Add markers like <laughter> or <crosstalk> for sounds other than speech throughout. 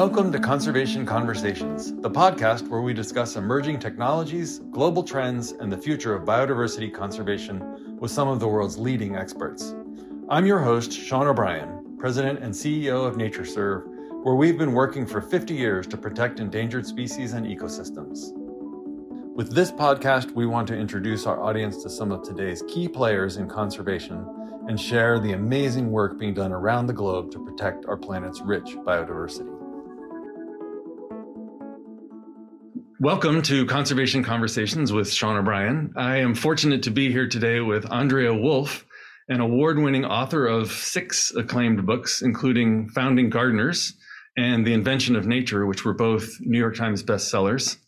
Welcome to Conservation Conversations, the podcast where we discuss emerging technologies, global trends, and the future of biodiversity conservation with some of the world's leading experts. I'm your host, Sean O'Brien, President and CEO of NatureServe, where we've been working for 50 years to protect endangered species and ecosystems. With this podcast, we want to introduce our audience to some of today's key players in conservation and share the amazing work being done around the globe to protect our planet's rich biodiversity. Welcome to Conservation Conversations with Sean O'Brien. I am fortunate to be here today with Andrea Wulf, an award winning author of six acclaimed books, including Founding Gardeners and The Invention of Nature, which were both New York Times bestsellers.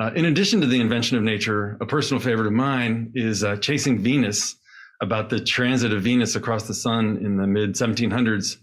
Uh, in addition to The Invention of Nature, a personal favorite of mine is uh, Chasing Venus, about the transit of Venus across the sun in the mid 1700s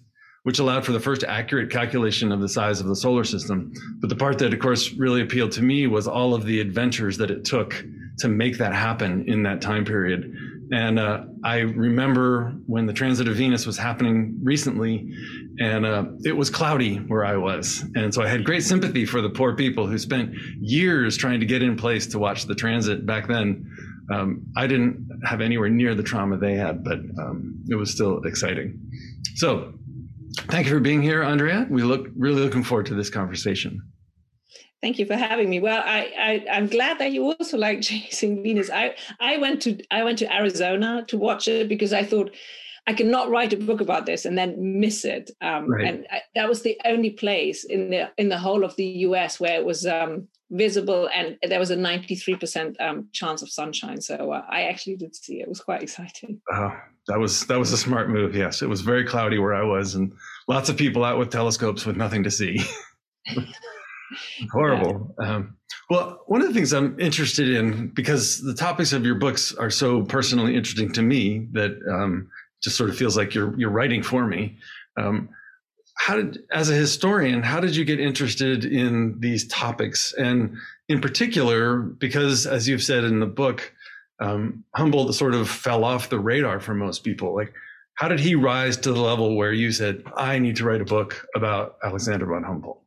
which allowed for the first accurate calculation of the size of the solar system. But the part that, of course, really appealed to me was all of the adventures that it took to make that happen in that time period. And uh, I remember when the transit of Venus was happening recently, and uh, it was cloudy where I was. And so I had great sympathy for the poor people who spent years trying to get in place to watch the transit back then. Um, I didn't have anywhere near the trauma they had, but um, it was still exciting. So Thank you for being here, Andrea. We look really looking forward to this conversation. Thank you for having me. Well, I, I am glad that you also like <laughs> Chasing Venus. I I went to I went to Arizona to watch it because I thought I cannot write a book about this and then miss it. Um, right. And I, that was the only place in the in the whole of the U.S. where it was um, visible and there was a 93% um, chance of sunshine. So uh, I actually did see it. It was quite exciting. Uh, that was that was a smart move. Yes, it was very cloudy where I was, and lots of people out with telescopes with nothing to see. <laughs> Horrible. Yeah. Um, well, one of the things I'm interested in because the topics of your books are so personally interesting to me that um, just sort of feels like you're you're writing for me. Um, how did, as a historian, how did you get interested in these topics? And in particular, because as you've said in the book, um, Humboldt sort of fell off the radar for most people. Like, how did he rise to the level where you said, I need to write a book about Alexander von Humboldt?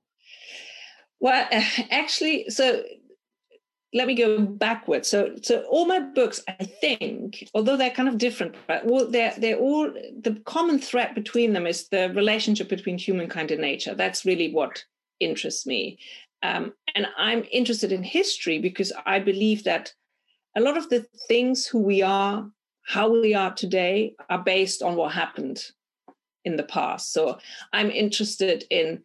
Well, actually, so let me go backwards. So, so all my books, I think, although they're kind of different, but well, they're they're all the common thread between them is the relationship between humankind and nature. That's really what interests me, um, and I'm interested in history because I believe that a lot of the things who we are, how we are today, are based on what happened in the past. So, I'm interested in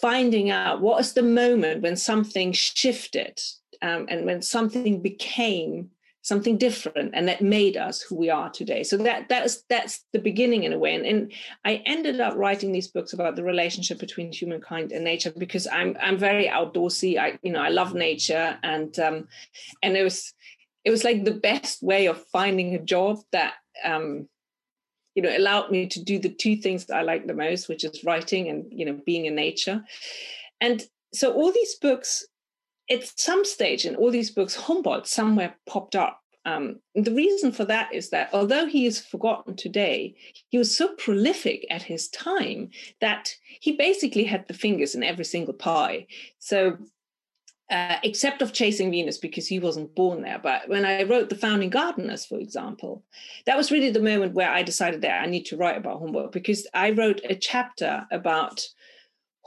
finding out what is the moment when something shifted um, and when something became something different and that made us who we are today. So that that's that's the beginning in a way. And, and i ended up writing these books about the relationship between humankind and nature because i'm i'm very outdoorsy. I you know i love nature and um and it was it was like the best way of finding a job that um you know allowed me to do the two things that i like the most which is writing and you know being in nature. And so all these books at some stage in all these books, Humboldt somewhere popped up. Um, the reason for that is that although he is forgotten today, he was so prolific at his time that he basically had the fingers in every single pie. So, uh, except of Chasing Venus because he wasn't born there. But when I wrote The Founding Gardeners, for example, that was really the moment where I decided that I need to write about Humboldt because I wrote a chapter about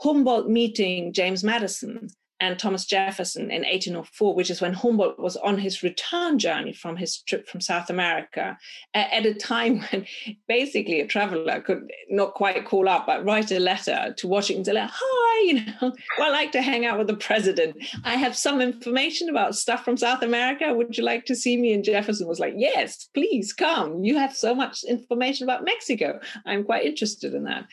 Humboldt meeting James Madison and Thomas Jefferson in 1804, which is when Humboldt was on his return journey from his trip from South America, at a time <laughs> when basically a traveler could not quite call up, but write a letter to Washington to like, hi, you know, <laughs> well, I like to hang out with the president. I have some information about stuff from South America. Would you like to see me? And Jefferson was like, yes, please come. You have so much information about Mexico. I'm quite interested in that.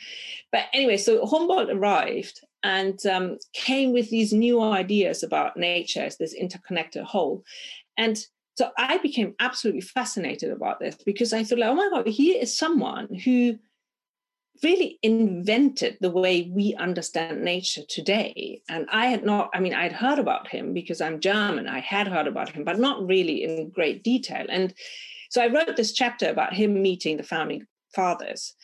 But anyway, so Humboldt arrived and um, came with these new ideas about nature as this interconnected whole. And so I became absolutely fascinated about this because I thought, like, oh my God, here is someone who really invented the way we understand nature today. And I had not, I mean, I had heard about him because I'm German. I had heard about him, but not really in great detail. And so I wrote this chapter about him meeting the founding fathers.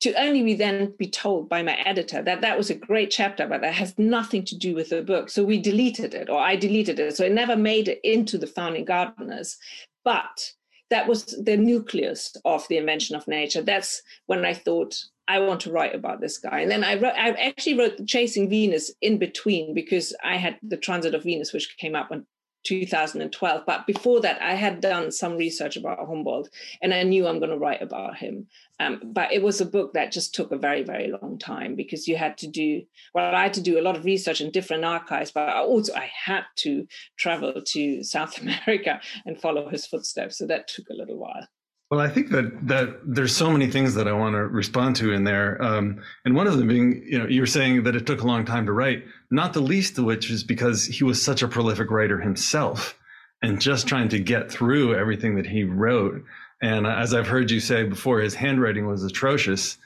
To only be then be told by my editor that that was a great chapter, but that has nothing to do with the book. So we deleted it, or I deleted it. So it never made it into the Founding Gardeners. But that was the nucleus of the invention of nature. That's when I thought I want to write about this guy. And then I wrote, I actually wrote Chasing Venus in between because I had the transit of Venus, which came up in 2012. But before that, I had done some research about Humboldt and I knew I'm going to write about him. Um, but it was a book that just took a very, very long time because you had to do, well, I had to do a lot of research in different archives, but also I had to travel to South <laughs> America and follow his footsteps. So that took a little while. Well, I think that that there's so many things that I want to respond to in there, um, and one of them being, you know, you were saying that it took a long time to write. Not the least of which is because he was such a prolific writer himself, and just trying to get through everything that he wrote. And as I've heard you say before, his handwriting was atrocious.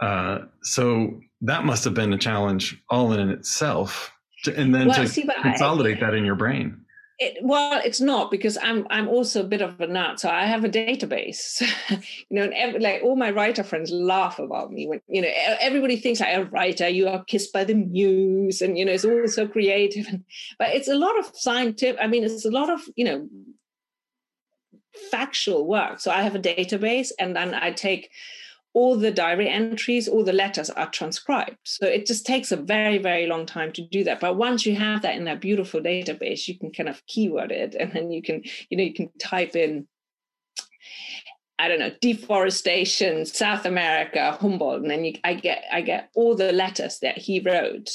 Uh, so that must have been a challenge all in itself, to, and then well, to see, consolidate I, that in your brain. It, well, it's not because I'm I'm also a bit of a nut. So I have a database, <laughs> you know, and every, like all my writer friends laugh about me when you know everybody thinks like a writer, you are kissed by the muse, and you know it's all so creative. But it's a lot of scientific. I mean, it's a lot of you know factual work. So I have a database, and then I take all the diary entries, all the letters are transcribed. So it just takes a very, very long time to do that. But once you have that in that beautiful database, you can kind of keyword it and then you can, you know, you can type in I don't know, deforestation, South America, Humboldt, and then you, I get I get all the letters that he wrote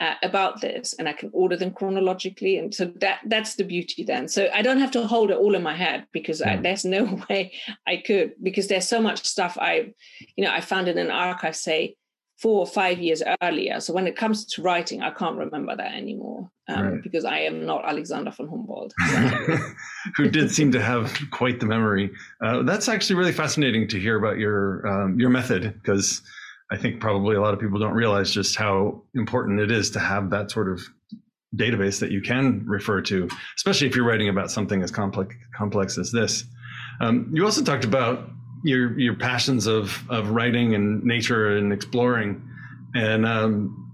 uh, about this and i can order them chronologically and so that that's the beauty then so i don't have to hold it all in my head because I, hmm. there's no <laughs> way i could because there's so much stuff i you know i found in an archive say four or five years earlier so when it comes to writing i can't remember that anymore um, right. because i am not alexander von humboldt <laughs> <laughs> who did seem to have quite the memory uh, that's actually really fascinating to hear about your um, your method because I think probably a lot of people don't realize just how important it is to have that sort of database that you can refer to, especially if you're writing about something as complex complex as this. Um, you also talked about your your passions of of writing and nature and exploring, and um,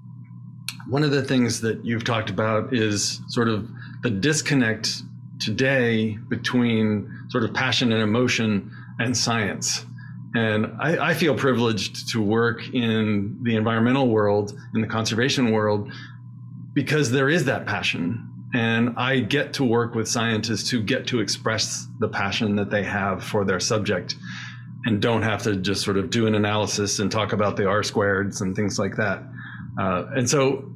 one of the things that you've talked about is sort of the disconnect today between sort of passion and emotion and science. And I, I, feel privileged to work in the environmental world, in the conservation world, because there is that passion. And I get to work with scientists who get to express the passion that they have for their subject and don't have to just sort of do an analysis and talk about the R squareds and things like that. Uh, and so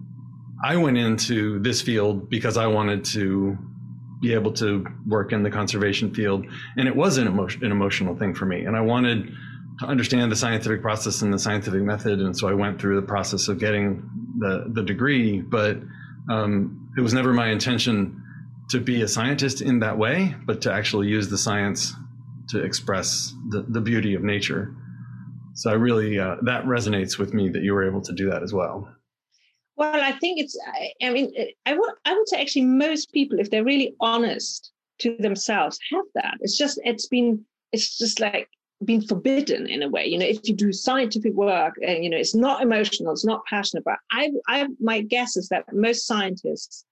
I went into this field because I wanted to be able to work in the conservation field. And it was an, emotion, an emotional thing for me. And I wanted to understand the scientific process and the scientific method. And so I went through the process of getting the, the degree, but um, it was never my intention to be a scientist in that way, but to actually use the science to express the, the beauty of nature. So I really, uh, that resonates with me that you were able to do that as well. Well, I think it's, I, mean, I would, I would say actually most people, if they're really honest to themselves, have that. It's just, it's been, it's just like been forbidden in a way. You know, if you do scientific work and you know it's not emotional, it's not passionate, but I, I my guess is that most scientists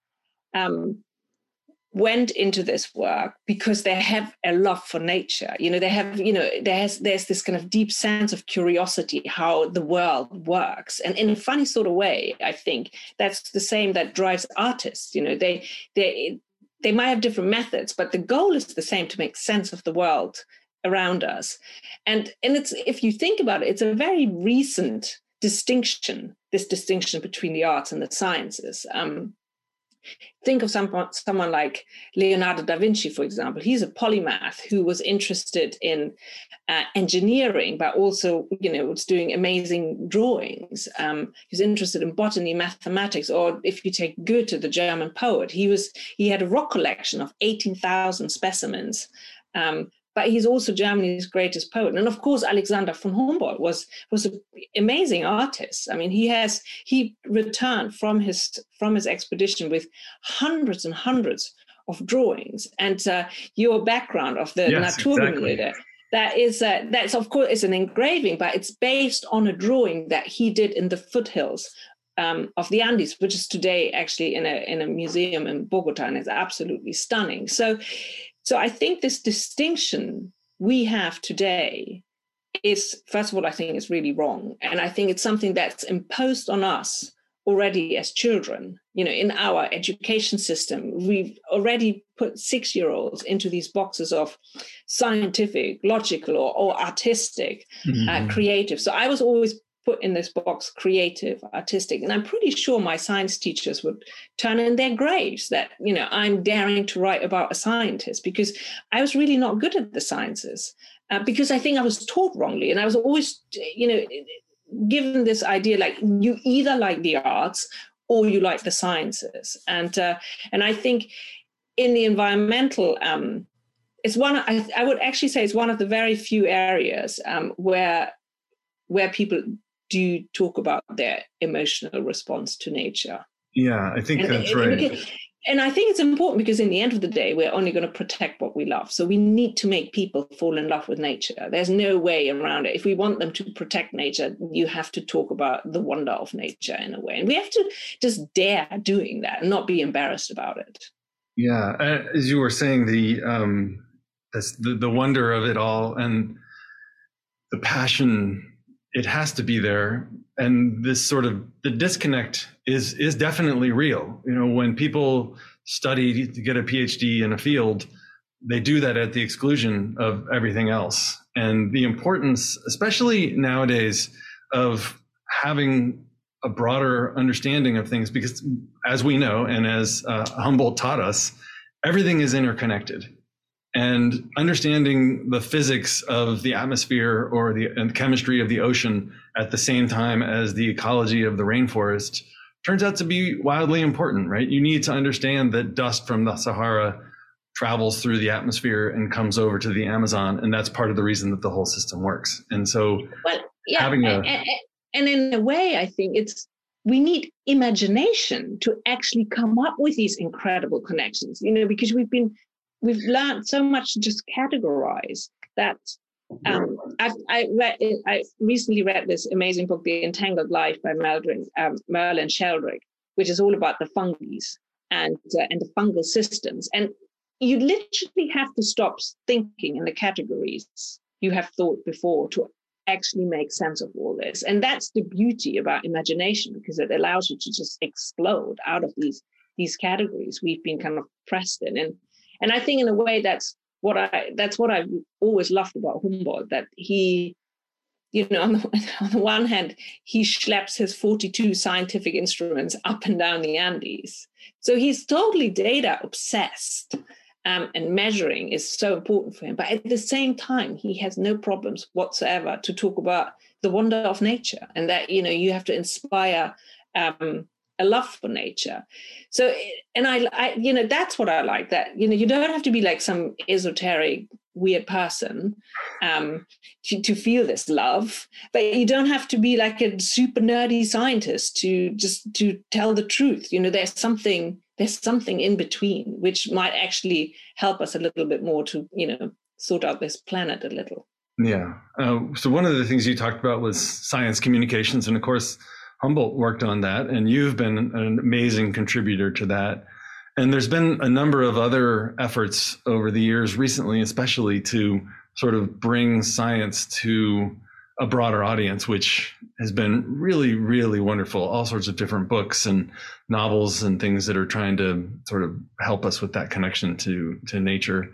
um, went into this work because they have a love for nature. You know, they have, you know, there's there's this kind of deep sense of curiosity how the world works, and in a funny sort of way, I think that's the same that drives artists. You know, they they they might have different methods, but the goal is the same to make sense of the world around us. And, and it's if you think about it, it's a very recent distinction, this distinction between the arts and the sciences. Um, think of someone, someone like Leonardo da Vinci, for example. He's a polymath who was interested in uh, engineering, but also, you know, was doing amazing drawings. Um, he was interested in botany, mathematics, or if you take Goethe, the German poet, he was he had a rock collection of eighteen thousand specimens. Um, but he's also Germany's greatest poet. And of course, Alexander von Humboldt was was an amazing artist. I mean, he has he returned from his from his expedition with hundreds and hundreds of drawings. And uh, your background of the yes, Naturgemälde, exactly. that is uh, that's of course is an engraving, but it's based on a drawing that he did in the foothills um, of the Andes, which is today actually in a in a museum in Bogota, and is absolutely stunning. So, so I think this distinction we have today is first of all, I think it's really wrong, and I think it's something that's imposed on us already as children. You know, in our education system, we've already put six year olds into these boxes of scientific, logical, or, or artistic, uh, mm-hmm. uh, creative. So I was always put in this box creative, artistic. And I'm pretty sure my science teachers would turn in their graves that, you know, I'm daring to write about a scientist because I was really not good at the sciences. Uh, because I think I was taught wrongly. And I was always, you know, given this idea like you either like the arts or you like the sciences and uh, and i think in the environmental um, it's one I, I, would actually say it's one of the very few areas um, where where people do you talk about their emotional response to nature yeah i think and, that's right and I think it's important because in the end of the day, we're only going to protect what we love. So we need to make people fall in love with nature. There's no way around it. If we want them to protect nature, you have to talk about the wonder of nature in a way. And we have to just dare doing that and not be embarrassed about it. Yeah. As you were saying, the, um, the, the wonder of it all and the passion, it has to be there and this sort of the disconnect is is definitely real. You know, when people study to get a PhD in a field, they do that at the exclusion of everything else. And the importance, especially nowadays, of having a broader understanding of things, because as we know, and as uh, Humboldt taught us, everything is interconnected and understanding the physics of the atmosphere or the chemistry of the ocean at the same time as the ecology of the rainforest turns out to be wildly important, right? You need to understand that dust from the Sahara travels through the atmosphere and comes over to the Amazon, and that's part of the reason that the whole system works. And so, well, yeah, having a and, and in a way, I think it's we need imagination to actually come up with these incredible connections. You know, because we've been we've learned so much to just categorize that um, I've, I, read, I recently read this amazing book, The Entangled Life by Merlin, um, Merlin Sheldrake, which is all about the fungi and, uh, and the fungal systems. And you literally have to stop thinking in the categories you have thought before to actually make sense of all this. And that's the beauty about imagination because it allows you to just explode out of these these categories we've been kind of pressed in. And and I think in a way that's what I that's what I've always loved about Humboldt that he you know on the, <laughs> on the one hand he schleps his 42 scientific instruments up and down the Andes. So he's totally data obsessed um, and measuring is so important for him. But at the same time he has no problems whatsoever to talk about the wonder of nature and that you know you have to inspire um, a love for nature. So and I, I you know that's what i like that you know you don't have to be like some esoteric weird person um, to, to feel this love but you don't have to be like a super nerdy scientist to just to tell the truth. You know there's something there's something in between which might actually help us a little bit more to you know sort out this planet a little. Yeah. Uh, so one of the things you talked about was science communications and of course Humboldt worked on that, and you've been an amazing contributor to that. And there's been a number of other efforts over the years, recently, especially to sort of bring science to a broader audience, which has been really, really wonderful. All sorts of different books and novels and things that are trying to sort of help us with that connection to to nature.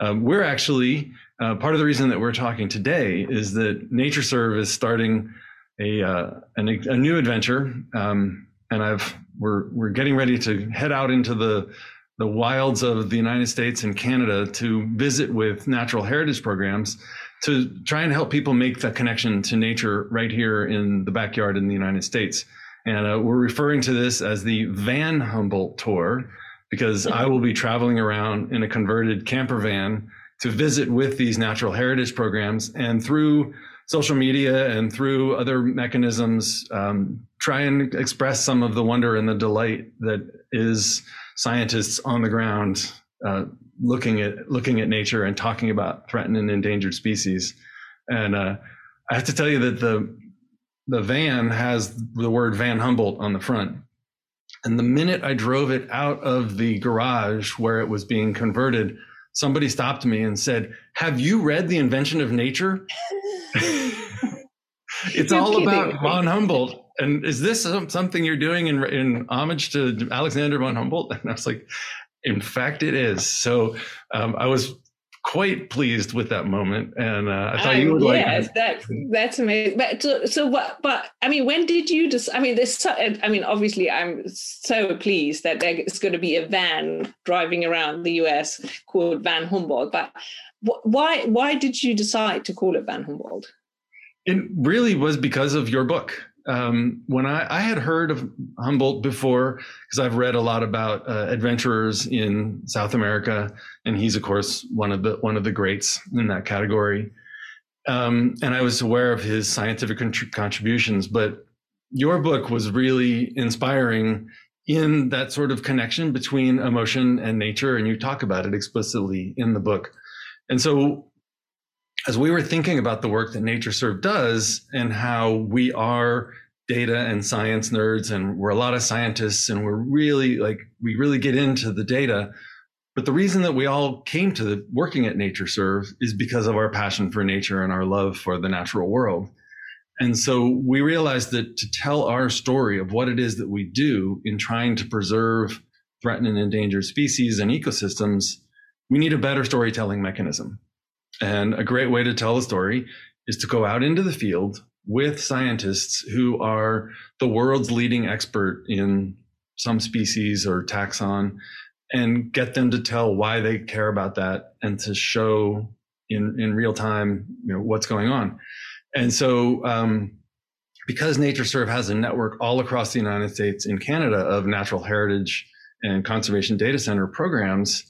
Um, we're actually uh, part of the reason that we're talking today is that NatureServe is starting a uh, an, a new adventure, um, and I've we're we're getting ready to head out into the the wilds of the United States and Canada to visit with natural heritage programs to try and help people make the connection to nature right here in the backyard in the United States. And uh, we're referring to this as the Van Humboldt Tour because I will be traveling around in a converted camper van to visit with these natural heritage programs and through social media and through other mechanisms, um, try and express some of the wonder and the delight that is scientists on the ground uh, looking at looking at nature and talking about threatened and endangered species. And uh, I have to tell you that the the van has the word Van Humboldt on the front. And the minute I drove it out of the garage where it was being converted, somebody stopped me and said, "Have you read The Invention of Nature?" <laughs> <laughs> it's you're all kidding. about von Humboldt. And is this something you're doing in, in homage to Alexander von Humboldt? And I was like, in fact, it is. So um, I was quite pleased with that moment, and uh, I thought um, you would like. Yes, that's that's amazing. But so, so what? But I mean, when did you just? I mean, there's. So, I mean, obviously, I'm so pleased that there's going to be a van driving around the U.S. called Van Humboldt. But why? Why did you decide to call it Van Humboldt? It really was because of your book. Um, when I, I, had heard of Humboldt before, because I've read a lot about uh, adventurers in South America, and he's of course one of the one of the greats in that category. Um, and I was aware of his scientific contributions, but your book was really inspiring in that sort of connection between emotion and nature, and you talk about it explicitly in the book. And so as we were thinking about the work that NatureServe does and how we are data and science nerds and we're a lot of scientists and we're really like we really get into the data but the reason that we all came to the, working at NatureServe is because of our passion for nature and our love for the natural world. And so we realized that to tell our story of what it is that we do in trying to preserve threatened and endangered species and ecosystems we need a better storytelling mechanism. And a great way to tell a story is to go out into the field with scientists who are the world's leading expert in some species or taxon and get them to tell why they care about that and to show in, in real time you know what's going on. And so um, because NatureServe has a network all across the united states and canada of natural heritage and conservation data center programs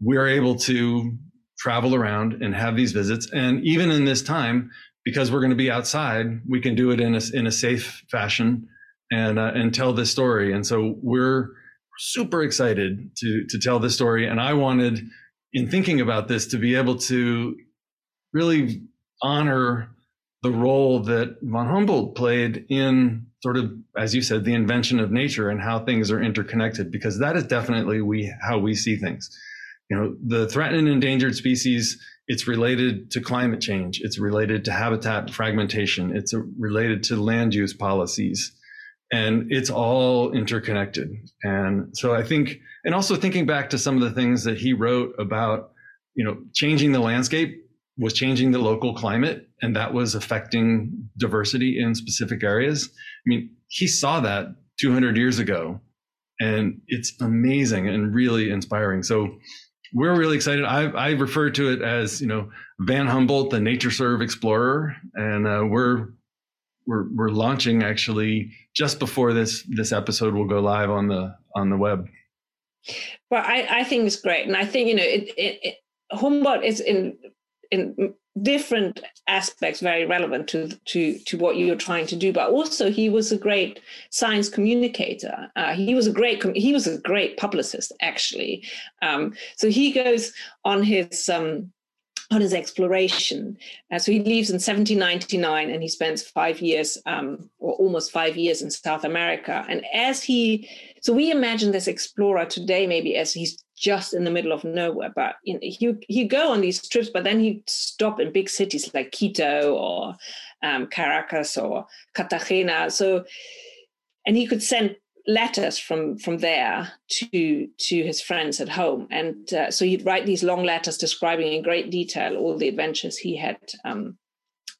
we're able to travel around and have these visits. And even in this time, because we're going to be outside, we can do it in a, in a safe fashion and, uh, and tell this story. And so we're super excited to, to tell this story. And I wanted, in thinking about this, to be able to really honor the role that von Humboldt played in sort of, as you said, the invention of nature and how things are interconnected, because that is definitely we how we see things you know the threatened and endangered species it's related to climate change. It's related to habitat fragmentation. It's related to land use policies. And it's all interconnected. And so i think and also thinking back to some of the things that he wrote about you know changing the landscape was changing the local climate and that was affecting diversity in specific areas. I mean he saw that 200 years ago and it's amazing and really inspiring. So we're really excited. I, I refer to it as you know Van Humboldt, the NatureServe Explorer, and uh, we're we're we're launching actually just before this this episode will go live on the on the web. Well, I, I think it's great, and I think you know it, it, it Humboldt is in in different aspects very relevant to to to what you're trying to do but also he was a great science communicator uh, he was a great he was a great publicist actually um, so he goes on his um, on his exploration. Uh, so he leaves in 1799 and he spends five years um, or almost five years in South America. And as he, so we imagine this explorer today maybe as he's just in the middle of nowhere, but you know, he he'd go on these trips, but then he'd stop in big cities like Quito or um, Caracas or Cartagena. So, and he could send letters from from there to to his friends at home and uh, so he'd write these long letters describing in great detail all the adventures he had um,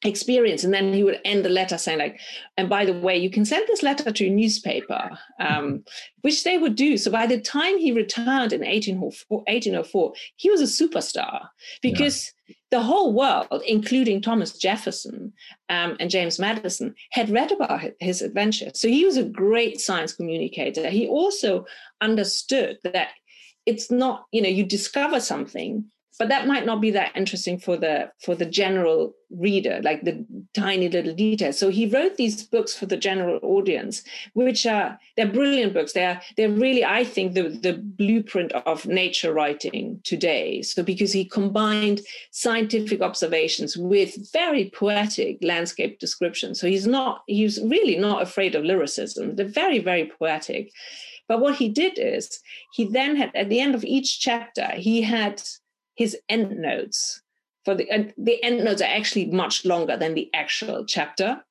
experienced and then he would end the letter saying like and by the way you can send this letter to a newspaper um, which they would do so by the time he returned in 1804, 1804 he was a superstar because yeah the whole world, including Thomas Jefferson um, and James Madison, had read about his adventures. So he was a great science communicator. He also understood that it's not, you know, you discover something, but that might not be that interesting for the for the general reader like the tiny little details. So he wrote these books for the general audience which are they're brilliant books. They're they're really i think the the blueprint of nature writing today. So because he combined scientific observations with very poetic landscape descriptions. So he's not he's really not afraid of lyricism. They're very very poetic. But what he did is he then had at the end of each chapter he had his endnotes for the and the endnotes are actually much longer than the actual chapter.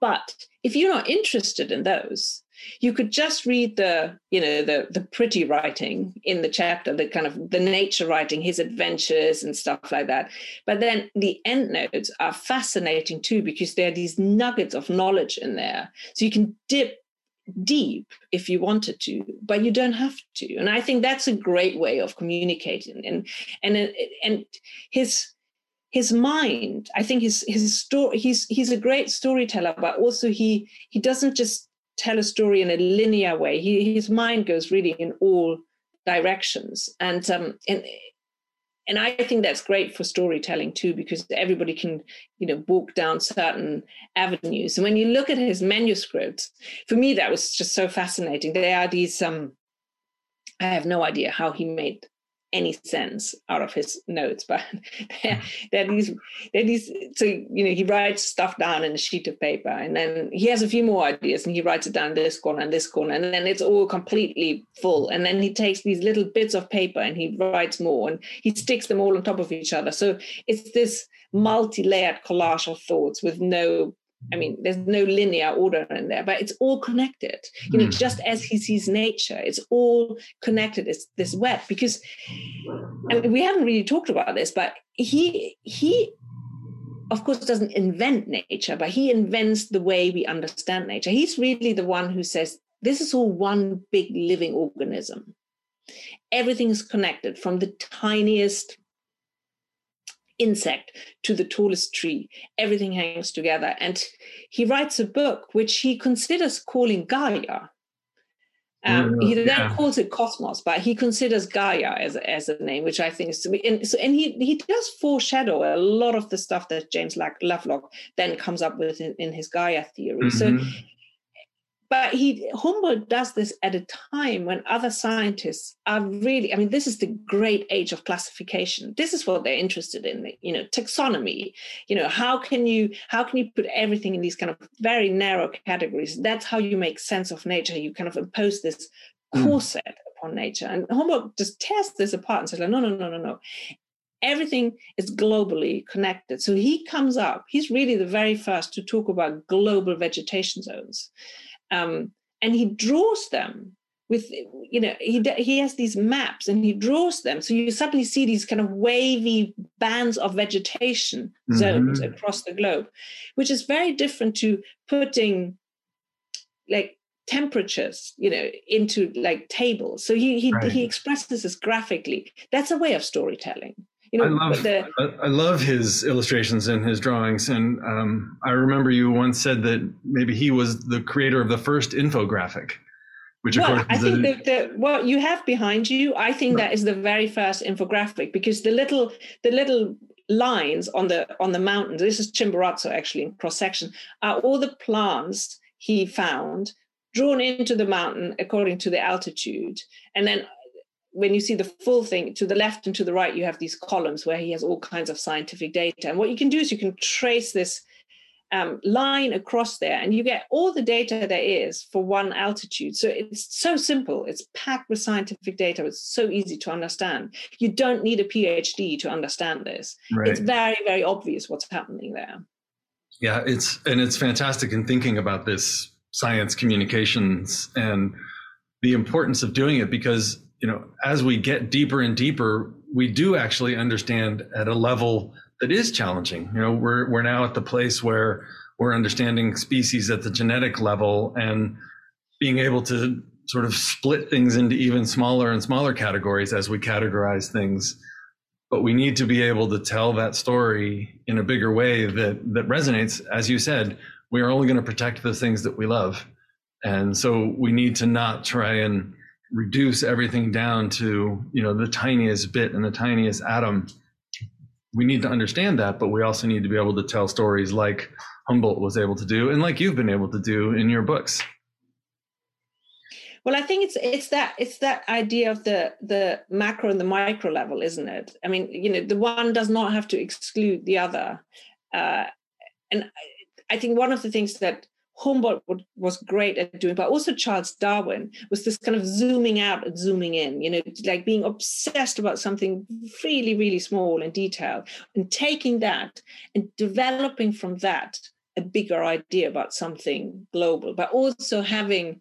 But if you're not interested in those, you could just read the you know the the pretty writing in the chapter the kind of the nature writing his adventures and stuff like that but then the endnotes are fascinating too because there are these nuggets of knowledge in there so you can dip deep if you wanted to but you don't have to. And i think that's a great way of communicating. And and and his his mind i think his his story he's he's a great storyteller but also he he doesn't just tell a story in a linear way. He, his mind goes really in all directions. And um and and I think that's great for storytelling too, because everybody can, you know, walk down certain avenues. And when you look at his manuscripts, for me that was just so fascinating. There are these um I have no idea how he made any sense out of his notes, but <laughs> there, hmm. there are these, there are these. So you know, he writes stuff down in a sheet of paper, and then he has a few more ideas, and he writes it down this corner and this corner, and then it's all completely full. And then he takes these little bits of paper and he writes more, and he sticks them all on top of each other. So it's this multi-layered collage of thoughts with no I mean, there's no linear order in there, but it's all connected. You know, mm. just as he sees nature, it's all connected. It's this web because I mean, we haven't really talked about this, but he he of course doesn't invent nature, but he invents the way we understand nature. He's really the one who says this is all one big living organism. Everything is connected from the tiniest insect to the tallest tree. Everything hangs together. And he writes a book which he considers calling Gaia. Um, he then yeah. calls it Cosmos, but he considers Gaia as, as a name, which I think is to be. And, so, and he, he does foreshadow a lot of the stuff that James Lovelock then comes up with in, in his Gaia theory. Mm-hmm. So but he Humboldt does this at a time when other scientists are really, I mean, this is the great age of classification. This is what they're interested in, you know, taxonomy. You know, how can you how can you put everything in these kind of very narrow categories? That's how you make sense of nature. You kind of impose this hmm. corset mm. upon nature. And Humboldt just tears this apart and says, like, no, no, no, no, no. Everything is globally connected. So he comes up, he's really the very first to talk about global vegetation zones um, and he draws them with you know he he has these maps and he draws them so you suddenly see these kind of wavy bands of vegetation zones mm-hmm. across the globe which is very different to putting like temperatures you know into like tables so he he, right. he expresses this graphically that's a way of storytelling you know, I love the, I love his illustrations and his drawings, and um, I remember you once said that maybe he was the creator of the first infographic. Which well, I think that the, what you have behind you, I think that is the very first infographic because the little the little lines on the on the mountains. This is Chimborazo actually in cross section. Are all the plants he found drawn into the mountain according to the altitude, and then when you see the full thing to the left and to the right, you have these columns where he has all kinds of scientific data. And what you can do is you can trace this um, line across there and you get all the data there is for one altitude. So it's so simple. It's packed with scientific data. It's so easy to understand. You don't need a PhD to understand this. Right. It's very, very obvious what's happening there. Yeah, it's and it's fantastic in thinking about this science communications and the importance of doing it because you know, as we get deeper and deeper, we do actually understand at a level that is challenging. You know, we're we're now at the place where we're understanding species at the genetic level and being able to sort of split things into even smaller and smaller categories as we categorize things. But we need to be able to tell that story in a bigger way that that resonates. As you said, we are only going to protect the things that we love. And so we need to not try and reduce everything down to you know the tiniest bit and the tiniest atom. We need to understand that but we also need to be able to tell stories like humboldt was able to do and like you've been able to do in your books. Well i think it's it's that it's that idea of the the macro and the micro level isn't it? I mean you know the one does not have to exclude the other. Uh, and I think one of the things that Humboldt was great at doing, but also Charles Darwin was this kind of zooming out and zooming in, you know, like being obsessed about something really, really small and detailed, and taking that and developing from that a bigger idea about something global, but also having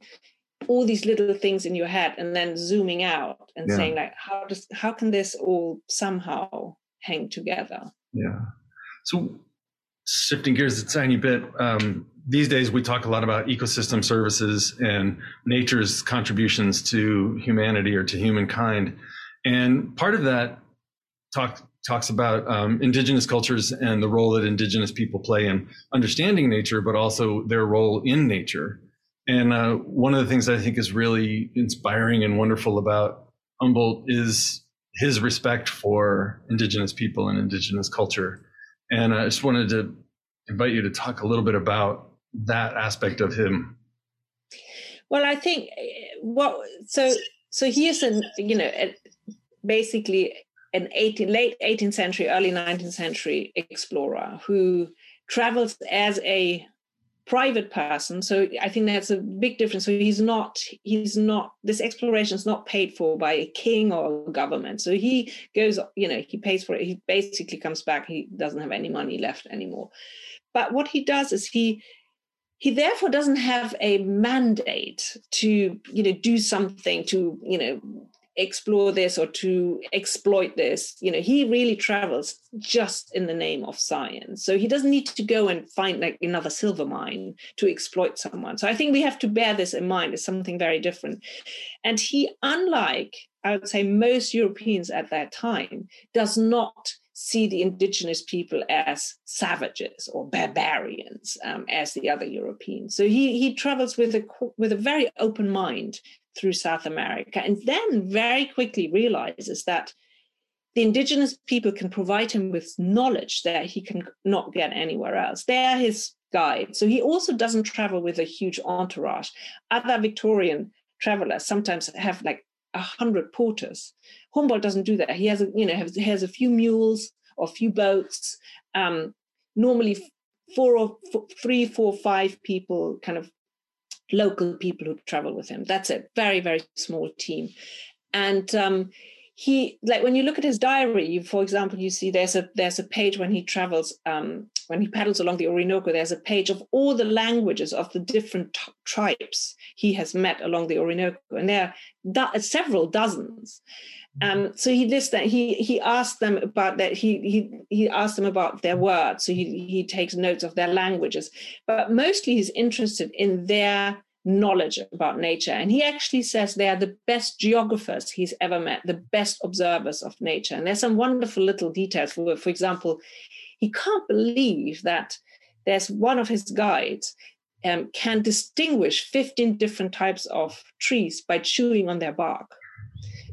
all these little things in your head and then zooming out and yeah. saying like how does how can this all somehow hang together yeah so shifting gears a tiny bit um, these days we talk a lot about ecosystem services and nature's contributions to humanity or to humankind. And part of that talk, talks about um, indigenous cultures and the role that indigenous people play in understanding nature but also their role in nature. And uh, one of the things i think is really inspiring and wonderful about humboldt is his respect for indigenous people and indigenous culture and i just wanted to invite you to talk a little bit about that aspect of him? Well, I think eh, what so so he's an you know basically an 18, late 18th century, early 19th century explorer who travels as a private person so i think that's a big difference. So he's not he's not this exploration is not paid for by a king or a government. So he goes you know he pays for it. He basically comes back. He doesn't have any money left anymore. But what he does is he he therefore doesn't have a mandate to you know do something to you know explore this or to exploit this you know he really travels just in the name of science. So he doesn't need to go and find like another silver mine to exploit someone. So i think we have to bear this in mind. It's something very different. And he unlike i would say most europeans at that time does not see the indigenous people as savages or barbarians um, as the other Europeans. So he, he travels with a, with a very open mind through South America and then very quickly realizes that the indigenous people can provide him with knowledge that he can not get anywhere else. They are his guide. So he also doesn't travel with a huge entourage. Other Victorian travelers sometimes have like a hundred porters. Humboldt doesn't do that. He has, a, you know, has, has a few mules or a few boats. Um, normally, four or three, four, five people, kind of local people who travel with him. That's a very, very small team, and um, he like when you look at his diary you, for example you see there's a there's a page when he travels um, when he paddles along the orinoco there's a page of all the languages of the different t- tribes he has met along the orinoco. And there are do- several dozens um, so he lists that he he asked them about that he he he asked them about their words so he he takes notes of their languages but mostly he's interested in their knowledge about nature. And he actually says they are the best geographers he's ever met, the best observers of nature. And there's some wonderful little details. For, for example, he can't believe that there's one of his guides um, can distinguish 15 different types of trees by chewing on their bark.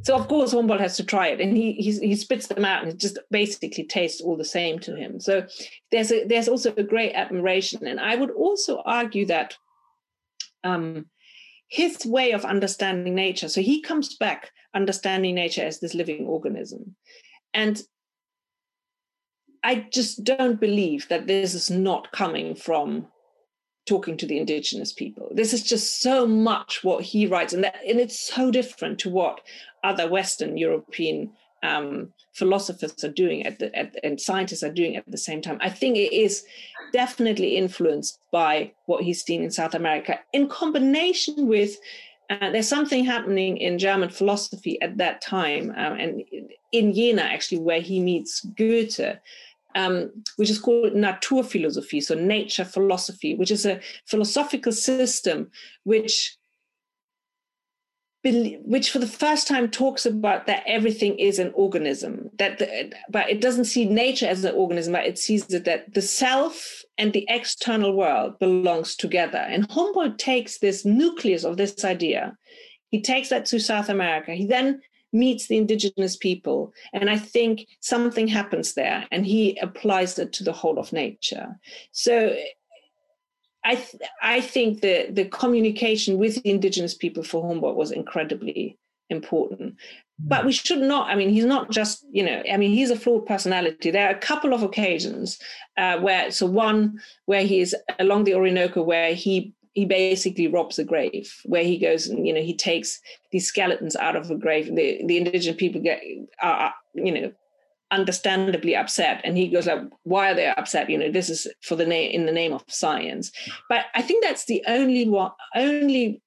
So of course Humboldt has to try it, and he he spits them out, and it just basically tastes all the same to him. So there's a, there's also a great admiration, and I would also argue that um, his way of understanding nature. So he comes back understanding nature as this living organism. And I just don't believe that this is not coming from talking to the indigenous people. This is just so much what he writes, and that and it's so different to what other Western European um, philosophers are doing at the, at, and scientists are doing at the same time. I think it is definitely influenced by what he's seen in South America in combination with uh, there's something happening in German philosophy at that time, um, and in Jena, actually, where he meets Goethe, um, which is called Naturphilosophie, so nature philosophy, which is a philosophical system which which for the first time talks about that everything is an organism that the, but it doesn't see nature as an organism but it sees that, that the self and the external world belongs together and humboldt takes this nucleus of this idea He takes that to South America. He then meets the indigenous people. And I think something happens there and he applies it to the whole of nature. So I, th- I think the, the communication with the indigenous people for Humboldt was incredibly important. But we should not, I mean, he's not just, you know, I mean, he's a flawed personality. There are a couple of occasions uh, where, so one where he is along the Orinoco, where he he basically robs a grave where he goes and you know he takes these skeletons out of a grave the the indigenous people get are you know understandably upset. And he goes like why are they upset? You know this is for the name in the name of science. But i think that's the only one only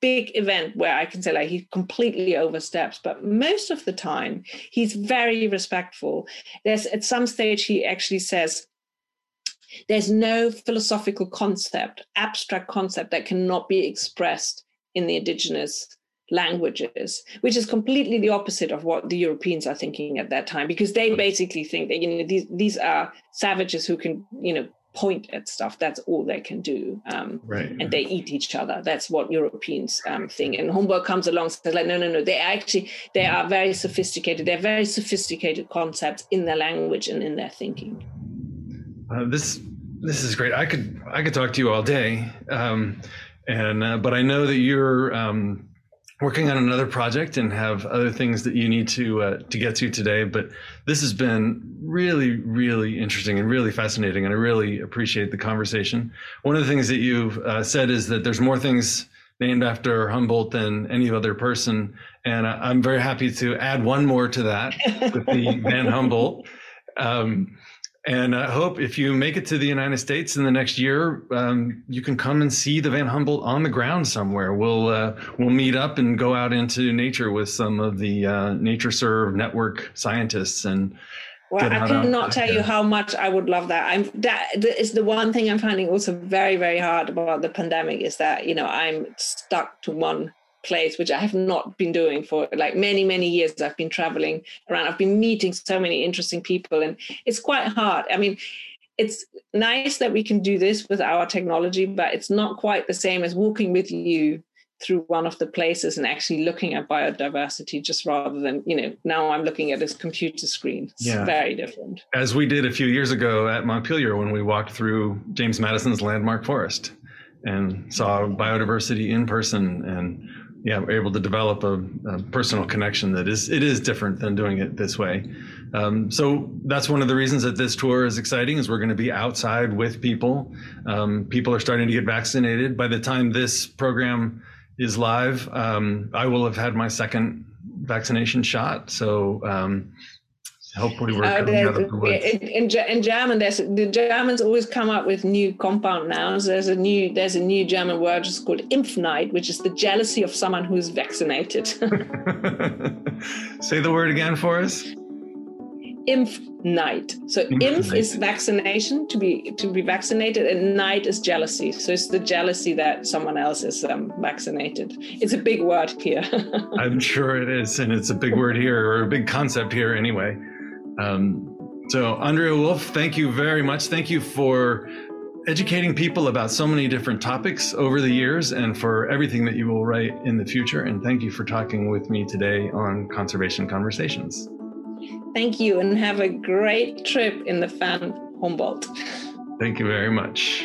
big event where i can say like he completely oversteps. But most of the time he's very respectful. There's at some stage he actually says there's no philosophical concept, abstract concept that cannot be expressed in the indigenous languages, which is completely the opposite of what the Europeans are thinking at that time, because they basically think that you know these these are savages who can you know point at stuff. That's all they can do, um, right. and they eat each other. That's what Europeans um, think. And Humboldt comes along and says like, no, no, no. They actually they are very sophisticated. They're very sophisticated concepts in their language and in their thinking. Uh, this this is great. I could I could talk to you all day, um, and uh, but I know that you're um, working on another project and have other things that you need to uh, to get to today. But this has been really really interesting and really fascinating, and I really appreciate the conversation. One of the things that you've uh, said is that there's more things named after Humboldt than any other person, and I'm very happy to add one more to that with the <laughs> Van Humboldt. Um, and I hope if you make it to the United States in the next year, um, you can come and see the Van Humboldt on the ground somewhere. We'll uh, we'll meet up and go out into nature with some of the uh, NatureServe network scientists and. Well, I cannot tell you how much I would love that. I'm that is the one thing I'm finding also very very hard about the pandemic is that you know I'm stuck to one place which i have not been doing for like many many years. I've been traveling around. I've been meeting so many interesting people and it's quite hard. I mean it's nice that we can do this with our technology but it's not quite the same as walking with you through one of the places and actually looking at biodiversity just rather than you know now i'm looking at this computer screen. It's yeah. very different. As we did a few years ago at montpelier when we walked through james madison's landmark forest and saw biodiversity in person and yeah, we're able to develop a, a, personal connection that is it is different than doing it this way. Um, so that's one of the reasons that this tour is exciting is we're going to be outside with people. Um, people are starting to get vaccinated. By the time this program is live, um, I will have had my second vaccination shot. So um, Hopefully, we're uh, coming out of the woods. In, in, in, German, there's the Germans always come up with new compound nouns. There's a new there's a new German word just called Impfneid, which is the jealousy of someone who's vaccinated. <laughs> Say the word again for us. Impfneid. So impf, impf is vaccination to be to be vaccinated, and Neid is jealousy. So it's the jealousy that someone else is um, vaccinated. It's a big word here. <laughs> I'm sure it is, and it's a big word here, or a big concept here anyway. Um, so, Andrea Wulf, thank you very much. Thank you for educating people about so many different topics over the years and for everything that you will write in the future. And thank you for talking with me today on Conservation Conversations. Thank you, and have a great trip in the Van Humboldt. Thank you very much.